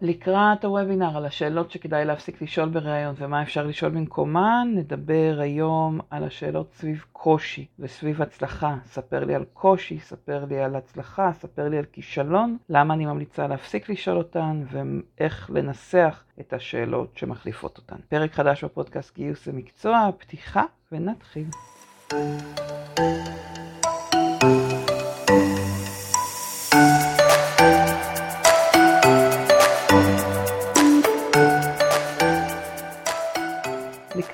לקראת הוובינר על השאלות שכדאי להפסיק לשאול בריאיון ומה אפשר לשאול במקומן, נדבר היום על השאלות סביב קושי וסביב הצלחה. ספר לי על קושי, ספר לי על הצלחה, ספר לי על כישלון, למה אני ממליצה להפסיק לשאול אותן ואיך לנסח את השאלות שמחליפות אותן. פרק חדש בפודקאסט גיוס למקצוע, פתיחה ונתחיל.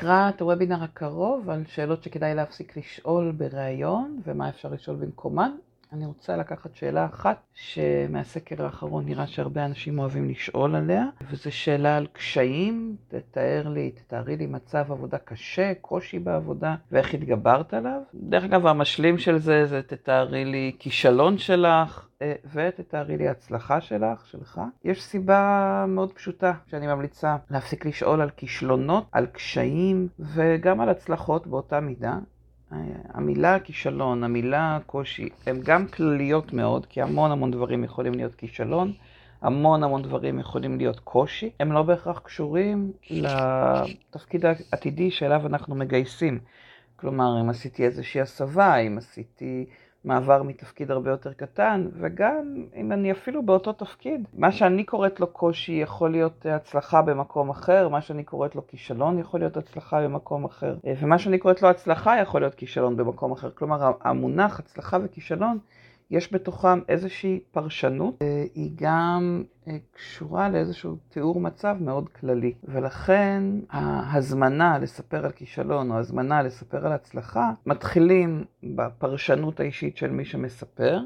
לקראת הוובינר הקרוב על שאלות שכדאי להפסיק לשאול בריאיון ומה אפשר לשאול במקומן. אני רוצה לקחת שאלה אחת שמהסקר האחרון נראה שהרבה אנשים אוהבים לשאול עליה, וזו שאלה על קשיים. תתאר לי, תתארי לי מצב עבודה קשה, קושי בעבודה, ואיך התגברת עליו. דרך אגב, המשלים של זה זה תתארי לי כישלון שלך, אה, ותתארי לי הצלחה שלך, שלך. יש סיבה מאוד פשוטה שאני ממליצה להפסיק לשאול על כישלונות, על קשיים וגם על הצלחות באותה מידה. המילה כישלון, המילה קושי, הן גם כלליות מאוד, כי המון המון דברים יכולים להיות כישלון, המון המון דברים יכולים להיות קושי, הם לא בהכרח קשורים לתפקיד העתידי שאליו אנחנו מגייסים. כלומר, אם עשיתי איזושהי הסבה, אם עשיתי מעבר מתפקיד הרבה יותר קטן, וגם אם אני אפילו באותו תפקיד, מה שאני קוראת לו קושי יכול להיות הצלחה במקום אחר, מה שאני קוראת לו כישלון יכול להיות הצלחה במקום אחר, ומה שאני קוראת לו הצלחה יכול להיות כישלון במקום אחר. כלומר, המונח הצלחה וכישלון יש בתוכם איזושהי פרשנות, אה, היא גם אה, קשורה לאיזשהו תיאור מצב מאוד כללי. ולכן ההזמנה לספר על כישלון או הזמנה לספר על הצלחה מתחילים בפרשנות האישית של מי שמספר.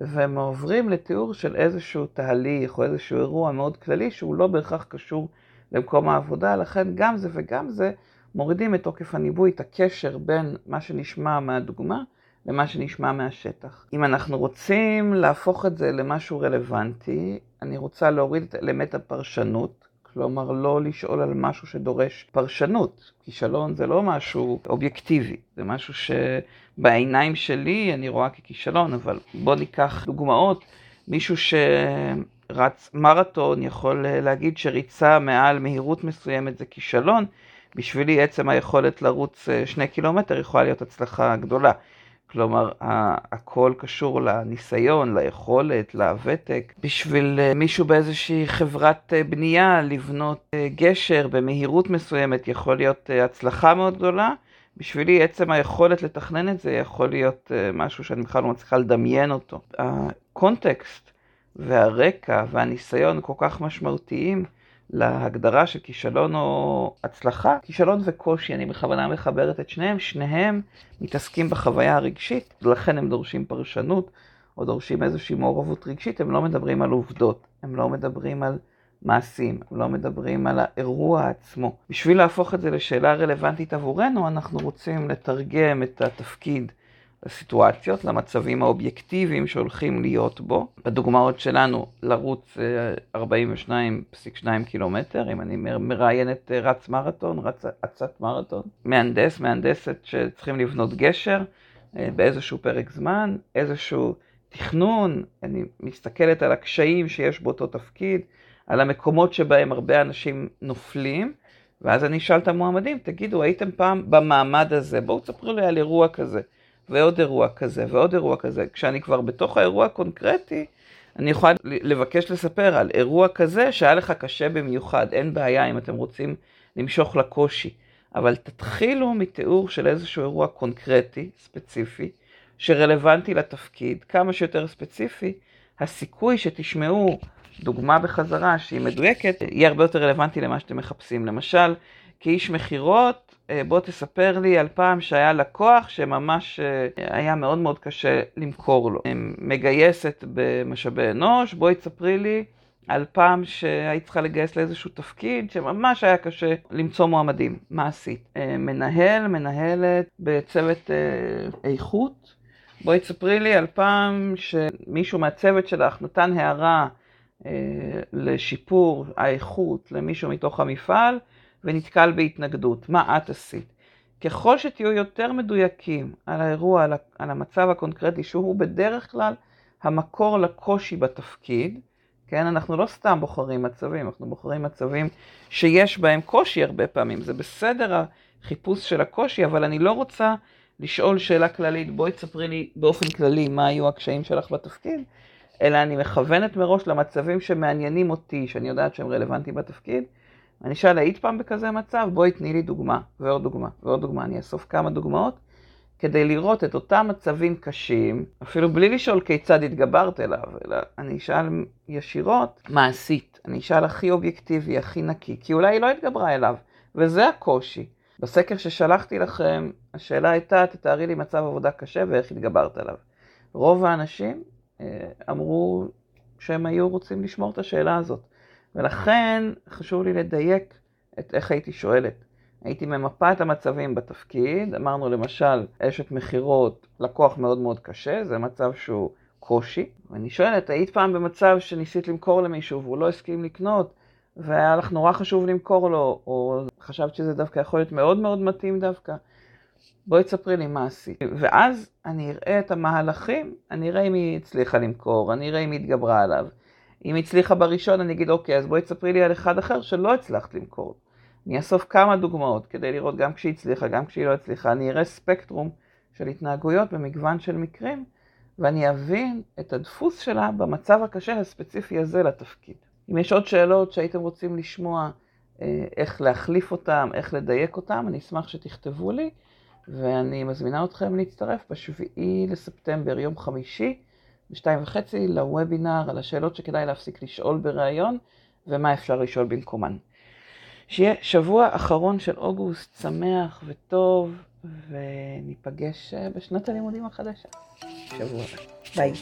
והם עוברים לתיאור של איזשהו תהליך או איזשהו אירוע מאוד כללי שהוא לא בהכרח קשור למקום העבודה, לכן גם זה וגם זה מורידים את תוקף הניבוי, את הקשר בין מה שנשמע מהדוגמה למה שנשמע מהשטח. אם אנחנו רוצים להפוך את זה למשהו רלוונטי, אני רוצה להוריד את אלמנט הפרשנות, כלומר לא לשאול על משהו שדורש פרשנות. כישלון זה לא משהו אובייקטיבי, זה משהו שבעיניים שלי אני רואה ככישלון, אבל בואו ניקח דוגמאות. מישהו שרץ מרתון יכול להגיד שריצה מעל מהירות מסוימת זה כישלון. בשבילי עצם היכולת לרוץ אה, שני קילומטר יכולה להיות הצלחה גדולה. כלומר, הכל קשור לניסיון, ליכולת, לוותק. בשביל אה, מישהו באיזושהי חברת אה, בנייה לבנות אה, גשר במהירות מסוימת יכול להיות הצלחה מאוד גדולה. בשבילי עצם היכולת לתכנן את זה יכול להיות משהו שאני בכלל לא מצליחה לדמיין אותו. הקונטקסט והרקע והניסיון כל כך משמעותיים להגדרה של כישלון או הצלחה, כישלון וקושי, אני בכוונה מחברת את שניהם, שניהם מתעסקים בחוויה הרגשית, ולכן הם דורשים פרשנות או דורשים איזושהי מעורבות רגשית, הם לא מדברים על עובדות, הם לא מדברים על מעשים, הם לא מדברים על האירוע עצמו. בשביל להפוך את זה לשאלה רלוונטית עבורנו, אנחנו רוצים לתרגם את התפקיד לסיטואציות, למצבים האובייקטיביים שהולכים להיות בו. בדוגמאות שלנו, לרוץ 42.2 אה, קילומטר, אם אני מראיין את אה, רץ מרתון, רץ אצת מרתון, מהנדס, מהנדסת שצריכים לבנות גשר אה, באיזשהו פרק זמן, איזשהו תכנון, אני מסתכלת על הקשיים שיש באותו תפקיד, על המקומות שבהם הרבה אנשים נופלים. ואז אני אשאל את המועמדים, תגידו, הייתם פעם במעמד הזה? בואו תספרו לי על אירוע כזה. ועוד אירוע כזה ועוד אירוע כזה. כשאני כבר בתוך האירוע הקונקרטי, אני יכולה לבקש לספר על אירוע כזה שהיה לך קשה במיוחד, אין בעיה אם אתם רוצים למשוך לקושי. אבל תתחילו מתיאור של איזשהו אירוע קונקרטי, ספציפי, שרלוונטי לתפקיד, כמה שיותר ספציפי, הסיכוי שתשמעו דוגמה בחזרה שהיא מדויקת, יהיה הרבה יותר רלוונטי למה שאתם מחפשים. למשל, כאיש מכירות, בוא תספר לי על פעם שהיה לקוח שממש אה, היה מאוד מאוד קשה למכור לו. מגייסת במשאבי אנוש, בואי תספרי לי על פעם שהיית צריכה לגייס לאיזשהו תפקיד שממש היה קשה למצוא מועמדים. מה עשית? אה, מנהל, מנהלת בצוות איכות, בואי תספרי לי על פעם שמישהו מהצוות שלך נתן הערה לשיפור האיכות למישהו מתוך המפעל. ונתקל בהתנגדות. מה את עשית? ככל שתהיו יותר מדויקים על האירוע, על, המצב הקונקרטי, שהוא בדרך כלל המקור לקושי בתפקיד, כן, אנחנו לא סתם בוחרים מצבים, אנחנו בוחרים מצבים שיש בהם קושי הרבה פעמים. זה בסדר החיפוש של הקושי, אבל אני לא רוצה לשאול שאלה כללית, בואי תספרי לי באופן כללי מה היו הקשיים שלך בתפקיד, אלא אני מכוונת מראש למצבים שמעניינים אותי, שאני יודעת שהם רלוונטיים בתפקיד. אני אשאל, היית פעם בכזה מצב? בואי תני לי דוגמה, ועוד דוגמה, ועוד דוגמה. אני אאסוף כמה דוגמאות כדי לראות את אותם מצבים קשים, אפילו בלי לשאול כיצד התגברת אליו, אלא אני אשאל ישירות מה עשית. אני אשאל הכי אובייקטיבי, הכי נקי, כי אולי היא לא התגברה אליו, וזה הקושי. בסקר ששלחתי לכם, השאלה הייתה, תתארי לי מצב עבודה קשה ואיך התגברת עליו. רוב האנשים אה, אמרו שהם היו רוצים לשמור את השאלה הזאת. ולכן חשוב לי לדייק את איך הייתי שואלת. הייתי ממפה את המצבים בתפקיד, אמרנו למשל, אשת מכירות, לקוח מאוד מאוד קשה, זה מצב שהוא קושי. ואני שואלת, היית פעם במצב שניסית למכור למישהו והוא לא הסכים לקנות, והיה לך נורא חשוב למכור לו, או חשבת שזה דווקא יכול להיות מאוד מאוד מתאים דווקא? בואי תספרי לי מה עשית. ואז אני אראה את המהלכים, אני אראה אם היא הצליחה למכור, אני אראה אם היא התגברה עליו. אם הצליחה בראשון, אני אגיד, אוקיי, אז בואי תספרי לי על אחד אחר שלא הצלחת למכור. אני אאסוף כמה דוגמאות כדי לראות גם כשהיא הצליחה, גם כשהיא לא הצליחה. אני אראה ספקטרום של התנהגויות במגוון של מקרים, ואני אבין את הדפוס שלה במצב הקשה הספציפי הזה לתפקיד. אם יש עוד שאלות שהייתם רוצים לשמוע אה, איך להחליף אותם, איך לדייק אותם, אני אשמח שתכתבו לי, ואני מזמינה אתכם להצטרף בשביעי לספטמבר, יום חמישי, בשתיים וחצי, לוובינר על השאלות שכדאי להפסיק לשאול בריאיון, ומה אפשר לשאול במקומן. שיהיה שבוע אחרון של אוגוסט שמח וטוב, וניפגש אה, בשנת הלימודים החדשה. שבוע. ביי.